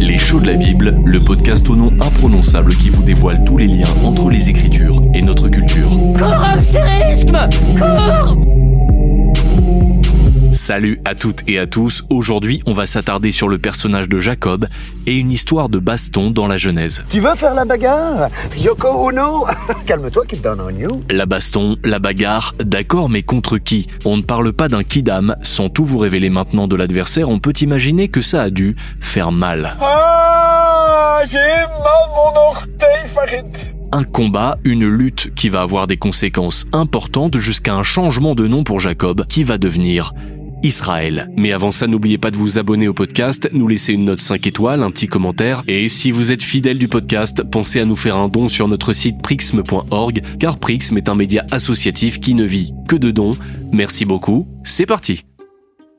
Les shows de la Bible, le podcast au nom imprononçable qui vous dévoile tous les liens entre les Écritures et notre culture. Salut à toutes et à tous. Aujourd'hui, on va s'attarder sur le personnage de Jacob et une histoire de baston dans la Genèse. Tu veux faire la bagarre Yoko Ono? Calme-toi, keep down on you. La baston, la bagarre, d'accord, mais contre qui? On ne parle pas d'un kidam. Sans tout vous révéler maintenant de l'adversaire, on peut imaginer que ça a dû faire mal. Ah J'ai mal mon orteil, Farid un combat, une lutte qui va avoir des conséquences importantes jusqu'à un changement de nom pour Jacob qui va devenir Israël. Mais avant ça, n'oubliez pas de vous abonner au podcast, nous laisser une note 5 étoiles, un petit commentaire, et si vous êtes fidèle du podcast, pensez à nous faire un don sur notre site prixme.org, car Prixme est un média associatif qui ne vit que de dons. Merci beaucoup, c'est parti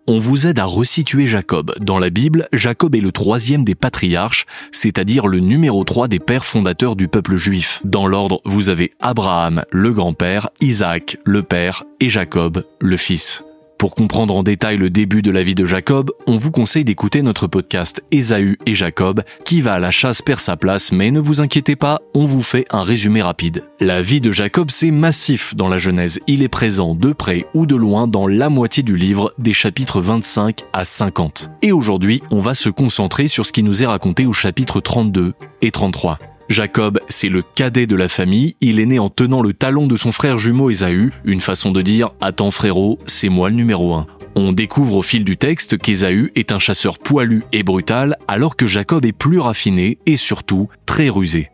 on vous aide à resituer Jacob. Dans la Bible, Jacob est le troisième des patriarches, c'est-à-dire le numéro 3 des pères fondateurs du peuple juif. Dans l'ordre, vous avez Abraham, le grand-père, Isaac, le père, et Jacob, le fils. Pour comprendre en détail le début de la vie de Jacob, on vous conseille d'écouter notre podcast Ésaü et Jacob, qui va à la chasse perd sa place, mais ne vous inquiétez pas, on vous fait un résumé rapide. La vie de Jacob, c'est massif dans la Genèse. Il est présent de près ou de loin dans la moitié du livre, des chapitres 25 à 50. Et aujourd'hui, on va se concentrer sur ce qui nous est raconté au chapitre 32 et 33. Jacob, c'est le cadet de la famille, il est né en tenant le talon de son frère jumeau Ésaü, une façon de dire « Attends frérot, c'est moi le numéro un ». On découvre au fil du texte qu'Ésaü est un chasseur poilu et brutal, alors que Jacob est plus raffiné et surtout très rusé.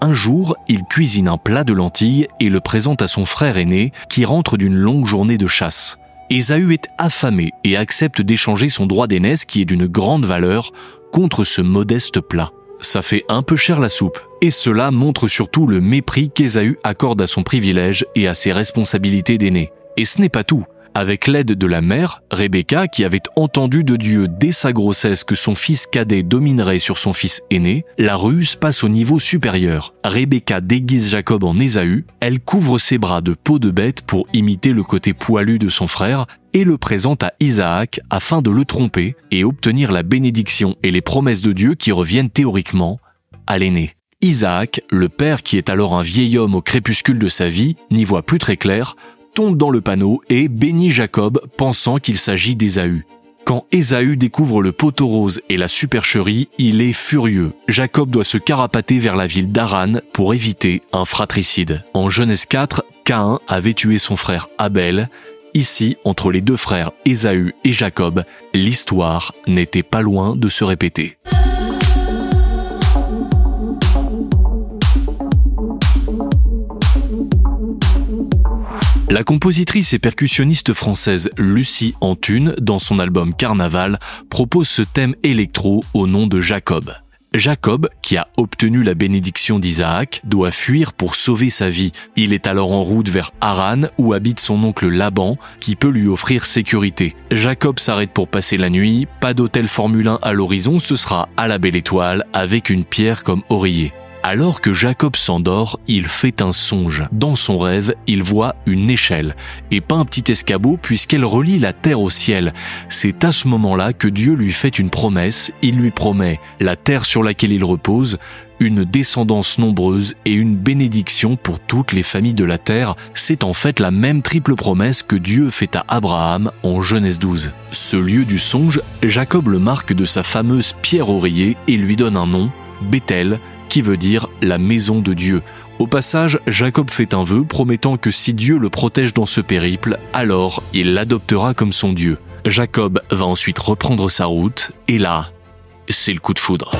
Un jour, il cuisine un plat de lentilles et le présente à son frère aîné, qui rentre d'une longue journée de chasse. Ésaü est affamé et accepte d'échanger son droit d'aînesse, qui est d'une grande valeur, contre ce modeste plat ça fait un peu cher la soupe. Et cela montre surtout le mépris qu'Ésaü accorde à son privilège et à ses responsabilités d'aîné. Et ce n'est pas tout. Avec l'aide de la mère, Rebecca, qui avait entendu de Dieu dès sa grossesse que son fils cadet dominerait sur son fils aîné, la ruse passe au niveau supérieur. Rebecca déguise Jacob en Ésaü, elle couvre ses bras de peau de bête pour imiter le côté poilu de son frère et le présente à Isaac afin de le tromper et obtenir la bénédiction et les promesses de Dieu qui reviennent théoriquement à l'aîné. Isaac, le père qui est alors un vieil homme au crépuscule de sa vie, n'y voit plus très clair, tombe dans le panneau et bénit Jacob pensant qu'il s'agit d'Ésaü. Quand Ésaü découvre le poteau rose et la supercherie, il est furieux. Jacob doit se carapater vers la ville d'Aran pour éviter un fratricide. En Genèse 4, Caïn avait tué son frère Abel. Ici, entre les deux frères Ésaü et Jacob, l'histoire n'était pas loin de se répéter. La compositrice et percussionniste française Lucie Antune, dans son album Carnaval, propose ce thème électro au nom de Jacob. Jacob, qui a obtenu la bénédiction d'Isaac, doit fuir pour sauver sa vie. Il est alors en route vers Haran où habite son oncle Laban qui peut lui offrir sécurité. Jacob s'arrête pour passer la nuit, pas d'hôtel Formule 1 à l'horizon, ce sera à la belle étoile avec une pierre comme oreiller. Alors que Jacob s'endort, il fait un songe. Dans son rêve, il voit une échelle, et pas un petit escabeau puisqu'elle relie la terre au ciel. C'est à ce moment-là que Dieu lui fait une promesse, il lui promet la terre sur laquelle il repose, une descendance nombreuse et une bénédiction pour toutes les familles de la terre, c'est en fait la même triple promesse que Dieu fait à Abraham en Genèse 12. Ce lieu du songe, Jacob le marque de sa fameuse pierre oreiller et lui donne un nom, Bethel, qui veut dire la maison de Dieu. Au passage, Jacob fait un vœu promettant que si Dieu le protège dans ce périple, alors il l'adoptera comme son Dieu. Jacob va ensuite reprendre sa route, et là, c'est le coup de foudre.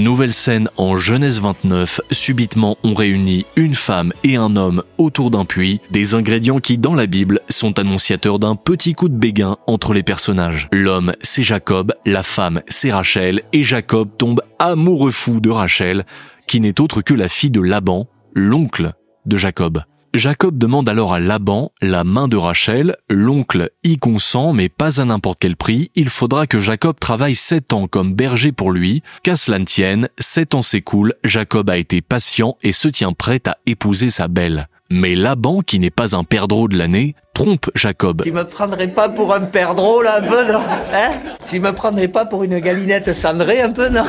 Nouvelle scène en Genèse 29, subitement on réunit une femme et un homme autour d'un puits, des ingrédients qui dans la Bible sont annonciateurs d'un petit coup de béguin entre les personnages. L'homme c'est Jacob, la femme c'est Rachel, et Jacob tombe amoureux fou de Rachel, qui n'est autre que la fille de Laban, l'oncle de Jacob. Jacob demande alors à Laban la main de Rachel, l'oncle y consent mais pas à n'importe quel prix, il faudra que Jacob travaille sept ans comme berger pour lui, qu'à cela ne tienne, sept ans s'écoulent, Jacob a été patient et se tient prêt à épouser sa belle. Mais Laban, qui n'est pas un perdreau de l'année, trompe Jacob. Tu me prendrais pas pour un perdreau là un peu non hein Tu me prendrais pas pour une galinette cendrée un peu non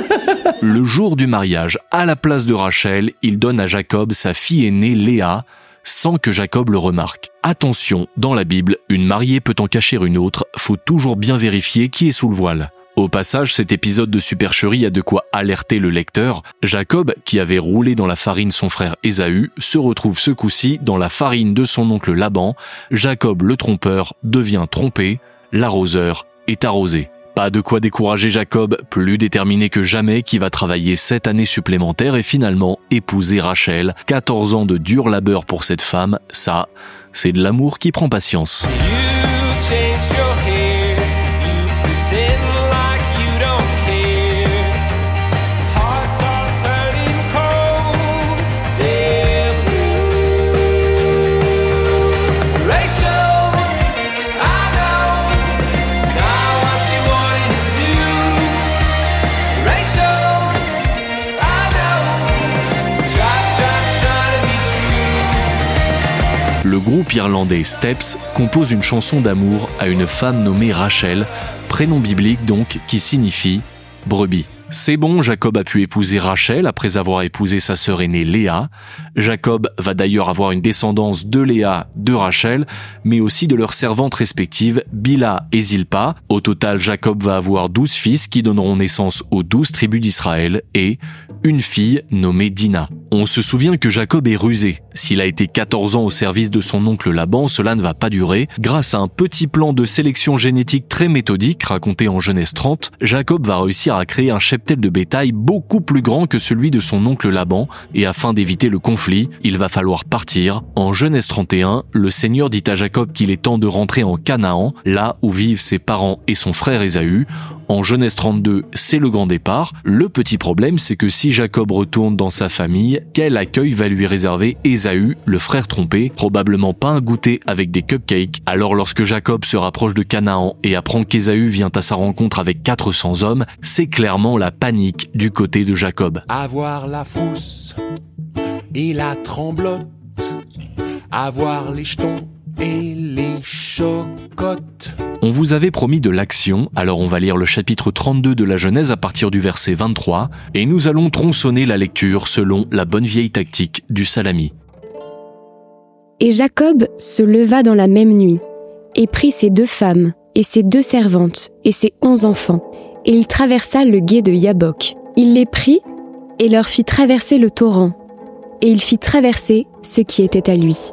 Le jour du mariage, à la place de Rachel, il donne à Jacob sa fille aînée Léa, sans que Jacob le remarque. Attention, dans la Bible, une mariée peut en cacher une autre, faut toujours bien vérifier qui est sous le voile. Au passage, cet épisode de supercherie a de quoi alerter le lecteur. Jacob, qui avait roulé dans la farine son frère Ésaü, se retrouve ce coup-ci dans la farine de son oncle Laban. Jacob le trompeur devient trompé, l'arroseur est arrosé. Pas de quoi décourager Jacob, plus déterminé que jamais, qui va travailler sept années supplémentaires et finalement épouser Rachel. 14 ans de dur labeur pour cette femme, ça, c'est de l'amour qui prend patience. Groupe irlandais Steps compose une chanson d'amour à une femme nommée Rachel, prénom biblique donc qui signifie brebis. C'est bon, Jacob a pu épouser Rachel après avoir épousé sa sœur aînée Léa. Jacob va d'ailleurs avoir une descendance de Léa, de Rachel, mais aussi de leurs servantes respectives, Bila et Zilpa. Au total, Jacob va avoir douze fils qui donneront naissance aux douze tribus d'Israël et une fille nommée Dina. On se souvient que Jacob est rusé. S'il a été 14 ans au service de son oncle Laban, cela ne va pas durer. Grâce à un petit plan de sélection génétique très méthodique raconté en Genèse 30, Jacob va réussir à créer un cheptel de bétail beaucoup plus grand que celui de son oncle Laban, et afin d'éviter le conflit, il va falloir partir. En Genèse 31, le Seigneur dit à Jacob qu'il est temps de rentrer en Canaan, là où vivent ses parents et son frère Ésaü. En Genèse 32, c'est le grand départ. Le petit problème, c'est que si Jacob retourne dans sa famille, quel accueil va lui réserver Ésaü, le frère trompé? Probablement pas un goûter avec des cupcakes. Alors lorsque Jacob se rapproche de Canaan et apprend qu'Ésaü vient à sa rencontre avec 400 hommes, c'est clairement la panique du côté de Jacob. Avoir la et la tremblote, avoir les et les chocottes. On vous avait promis de l'action, alors on va lire le chapitre 32 de la Genèse à partir du verset 23, et nous allons tronçonner la lecture selon la bonne vieille tactique du salami. Et Jacob se leva dans la même nuit, et prit ses deux femmes, et ses deux servantes, et ses onze enfants, et il traversa le gué de Yabok. Il les prit, et leur fit traverser le torrent, et il fit traverser ce qui était à lui.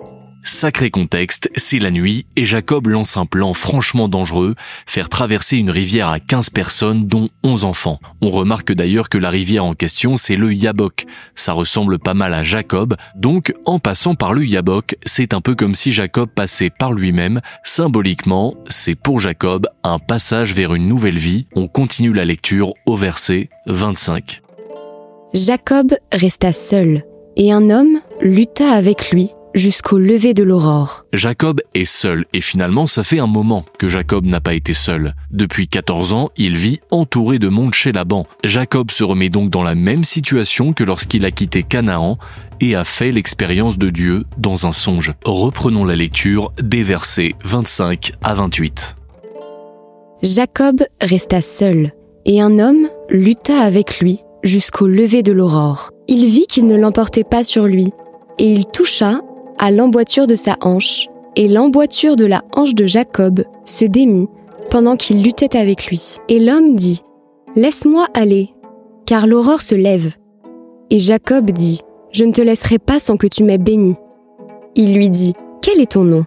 Sacré contexte, c'est la nuit et Jacob lance un plan franchement dangereux, faire traverser une rivière à 15 personnes dont 11 enfants. On remarque d'ailleurs que la rivière en question c'est le Yabok. Ça ressemble pas mal à Jacob, donc en passant par le Yabok, c'est un peu comme si Jacob passait par lui-même. Symboliquement, c'est pour Jacob un passage vers une nouvelle vie. On continue la lecture au verset 25. Jacob resta seul, et un homme lutta avec lui jusqu'au lever de l'aurore. Jacob est seul et finalement ça fait un moment que Jacob n'a pas été seul. Depuis 14 ans, il vit entouré de monde chez Laban. Jacob se remet donc dans la même situation que lorsqu'il a quitté Canaan et a fait l'expérience de Dieu dans un songe. Reprenons la lecture des versets 25 à 28. Jacob resta seul et un homme lutta avec lui jusqu'au lever de l'aurore. Il vit qu'il ne l'emportait pas sur lui et il toucha à l'emboîture de sa hanche, et l'emboîture de la hanche de Jacob se démit pendant qu'il luttait avec lui. Et l'homme dit, Laisse-moi aller, car l'aurore se lève. Et Jacob dit, Je ne te laisserai pas sans que tu m'aies béni. Il lui dit, Quel est ton nom?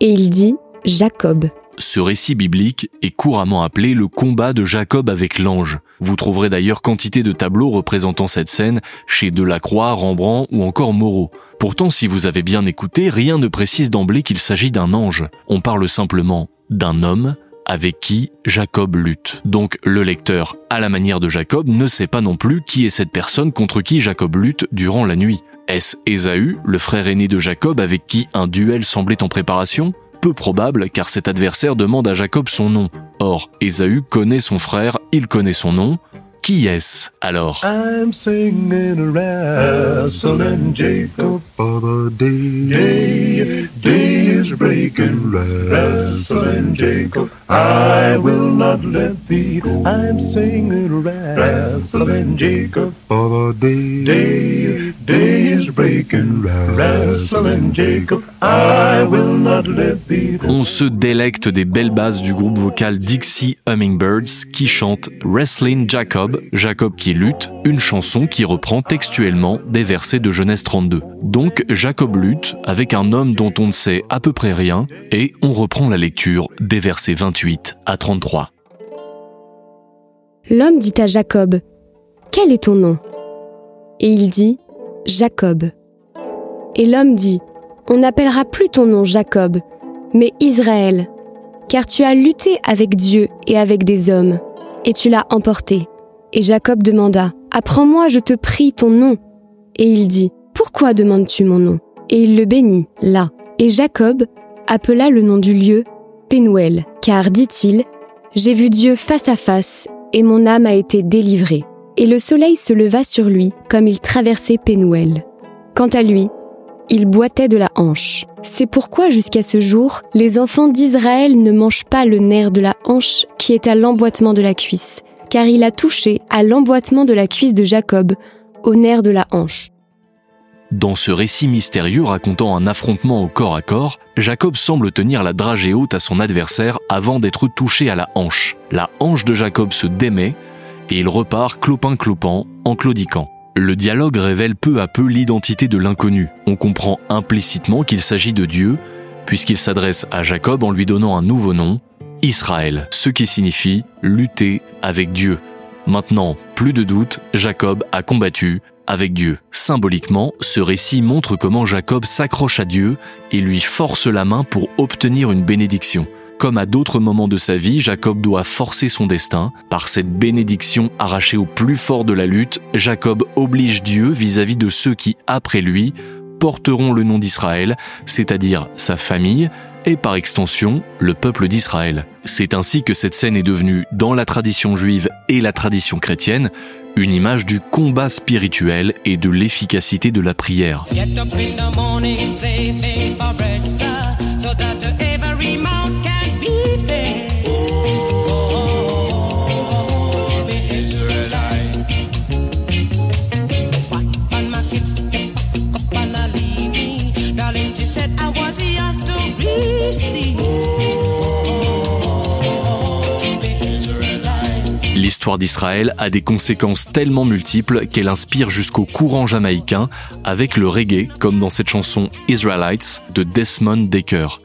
Et il dit, Jacob. Ce récit biblique est couramment appelé le combat de Jacob avec l'ange. Vous trouverez d'ailleurs quantité de tableaux représentant cette scène chez Delacroix, Rembrandt ou encore Moreau. Pourtant, si vous avez bien écouté, rien ne précise d'emblée qu'il s'agit d'un ange. On parle simplement d'un homme avec qui Jacob lutte. Donc le lecteur, à la manière de Jacob, ne sait pas non plus qui est cette personne contre qui Jacob lutte durant la nuit. Est-ce Ésaü, le frère aîné de Jacob avec qui un duel semblait en préparation? Peu probable car cet adversaire demande à Jacob son nom. Or, Ésaü connaît son frère, il connaît son nom. Qui est-ce alors? I'm singing a wrestling Jacob For the day, day, day I will not let thee. I'm singing, Jacob. Jacob. I will not let thee. On se délecte des belles bases du groupe vocal Dixie Hummingbirds qui chante Wrestling Jacob, Jacob qui lutte, une chanson qui reprend textuellement des versets de Genèse 32. Donc Jacob lutte avec un homme dont on ne sait à peu près rien et on reprend la lecture des versets 28 à 33. L'homme dit à Jacob, Quel est ton nom? Et il dit, Jacob. Et l'homme dit, On n'appellera plus ton nom Jacob, mais Israël, car tu as lutté avec Dieu et avec des hommes, et tu l'as emporté. Et Jacob demanda, Apprends-moi, je te prie, ton nom. Et il dit, Pourquoi demandes-tu mon nom? Et il le bénit, là. Et Jacob appela le nom du lieu Pénuel, car, dit-il, J'ai vu Dieu face à face, et mon âme a été délivrée. Et le soleil se leva sur lui comme il traversait Pénuel. Quant à lui, il boitait de la hanche. C'est pourquoi jusqu'à ce jour, les enfants d'Israël ne mangent pas le nerf de la hanche qui est à l'emboîtement de la cuisse, car il a touché à l'emboîtement de la cuisse de Jacob, au nerf de la hanche. Dans ce récit mystérieux racontant un affrontement au corps à corps, Jacob semble tenir la dragée haute à son adversaire avant d'être touché à la hanche. La hanche de Jacob se démet et il repart clopin-clopant en claudiquant. Le dialogue révèle peu à peu l'identité de l'inconnu. On comprend implicitement qu'il s'agit de Dieu, puisqu'il s'adresse à Jacob en lui donnant un nouveau nom, Israël, ce qui signifie lutter avec Dieu. Maintenant, plus de doute, Jacob a combattu avec Dieu. Symboliquement, ce récit montre comment Jacob s'accroche à Dieu et lui force la main pour obtenir une bénédiction. Comme à d'autres moments de sa vie, Jacob doit forcer son destin. Par cette bénédiction arrachée au plus fort de la lutte, Jacob oblige Dieu vis-à-vis de ceux qui, après lui, porteront le nom d'Israël, c'est-à-dire sa famille, et par extension le peuple d'Israël. C'est ainsi que cette scène est devenue, dans la tradition juive et la tradition chrétienne, une image du combat spirituel et de l'efficacité de la prière. L'histoire d'Israël a des conséquences tellement multiples qu'elle inspire jusqu'au courant jamaïcain avec le reggae, comme dans cette chanson Israelites de Desmond Decker.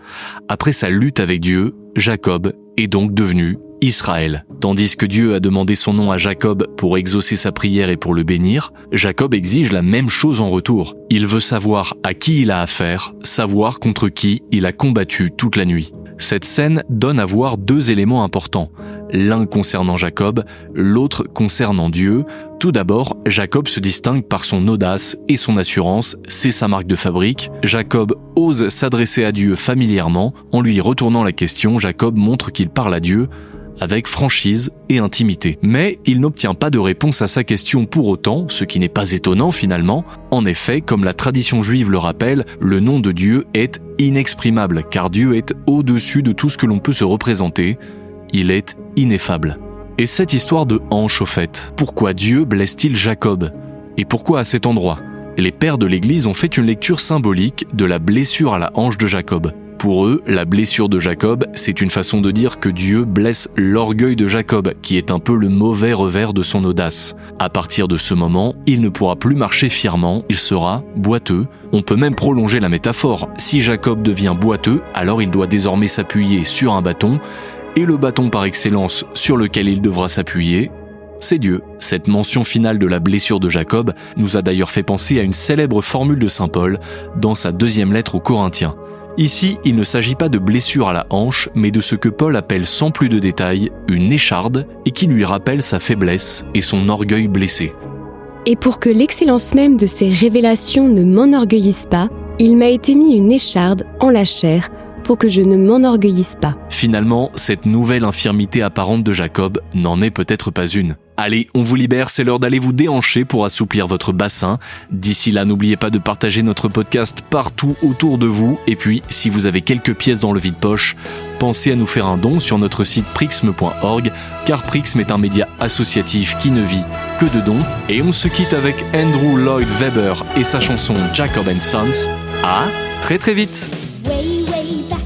Après sa lutte avec Dieu, Jacob est donc devenu Israël. Tandis que Dieu a demandé son nom à Jacob pour exaucer sa prière et pour le bénir, Jacob exige la même chose en retour. Il veut savoir à qui il a affaire, savoir contre qui il a combattu toute la nuit. Cette scène donne à voir deux éléments importants. L'un concernant Jacob, l'autre concernant Dieu. Tout d'abord, Jacob se distingue par son audace et son assurance, c'est sa marque de fabrique. Jacob ose s'adresser à Dieu familièrement. En lui retournant la question, Jacob montre qu'il parle à Dieu avec franchise et intimité. Mais il n'obtient pas de réponse à sa question pour autant, ce qui n'est pas étonnant finalement. En effet, comme la tradition juive le rappelle, le nom de Dieu est inexprimable, car Dieu est au-dessus de tout ce que l'on peut se représenter. Il est ineffable. Et cette histoire de hanche au fait, pourquoi Dieu blesse-t-il Jacob? Et pourquoi à cet endroit? Les pères de l'Église ont fait une lecture symbolique de la blessure à la hanche de Jacob. Pour eux, la blessure de Jacob, c'est une façon de dire que Dieu blesse l'orgueil de Jacob, qui est un peu le mauvais revers de son audace. À partir de ce moment, il ne pourra plus marcher fièrement, il sera boiteux. On peut même prolonger la métaphore. Si Jacob devient boiteux, alors il doit désormais s'appuyer sur un bâton, et le bâton par excellence sur lequel il devra s'appuyer, c'est Dieu. Cette mention finale de la blessure de Jacob nous a d'ailleurs fait penser à une célèbre formule de Saint Paul dans sa deuxième lettre aux Corinthiens. Ici, il ne s'agit pas de blessure à la hanche, mais de ce que Paul appelle sans plus de détails une écharde et qui lui rappelle sa faiblesse et son orgueil blessé. Et pour que l'excellence même de ces révélations ne m'enorgueillisse pas, il m'a été mis une écharde en la chair pour que je ne m'enorgueillisse pas. Finalement, cette nouvelle infirmité apparente de Jacob n'en est peut-être pas une. Allez, on vous libère, c'est l'heure d'aller vous déhancher pour assouplir votre bassin. D'ici là, n'oubliez pas de partager notre podcast partout autour de vous. Et puis, si vous avez quelques pièces dans le vide-poche, pensez à nous faire un don sur notre site prixme.org, car Prixme est un média associatif qui ne vit que de dons. Et on se quitte avec Andrew Lloyd Webber et sa chanson Jacob and Sons. À très très vite Margarita.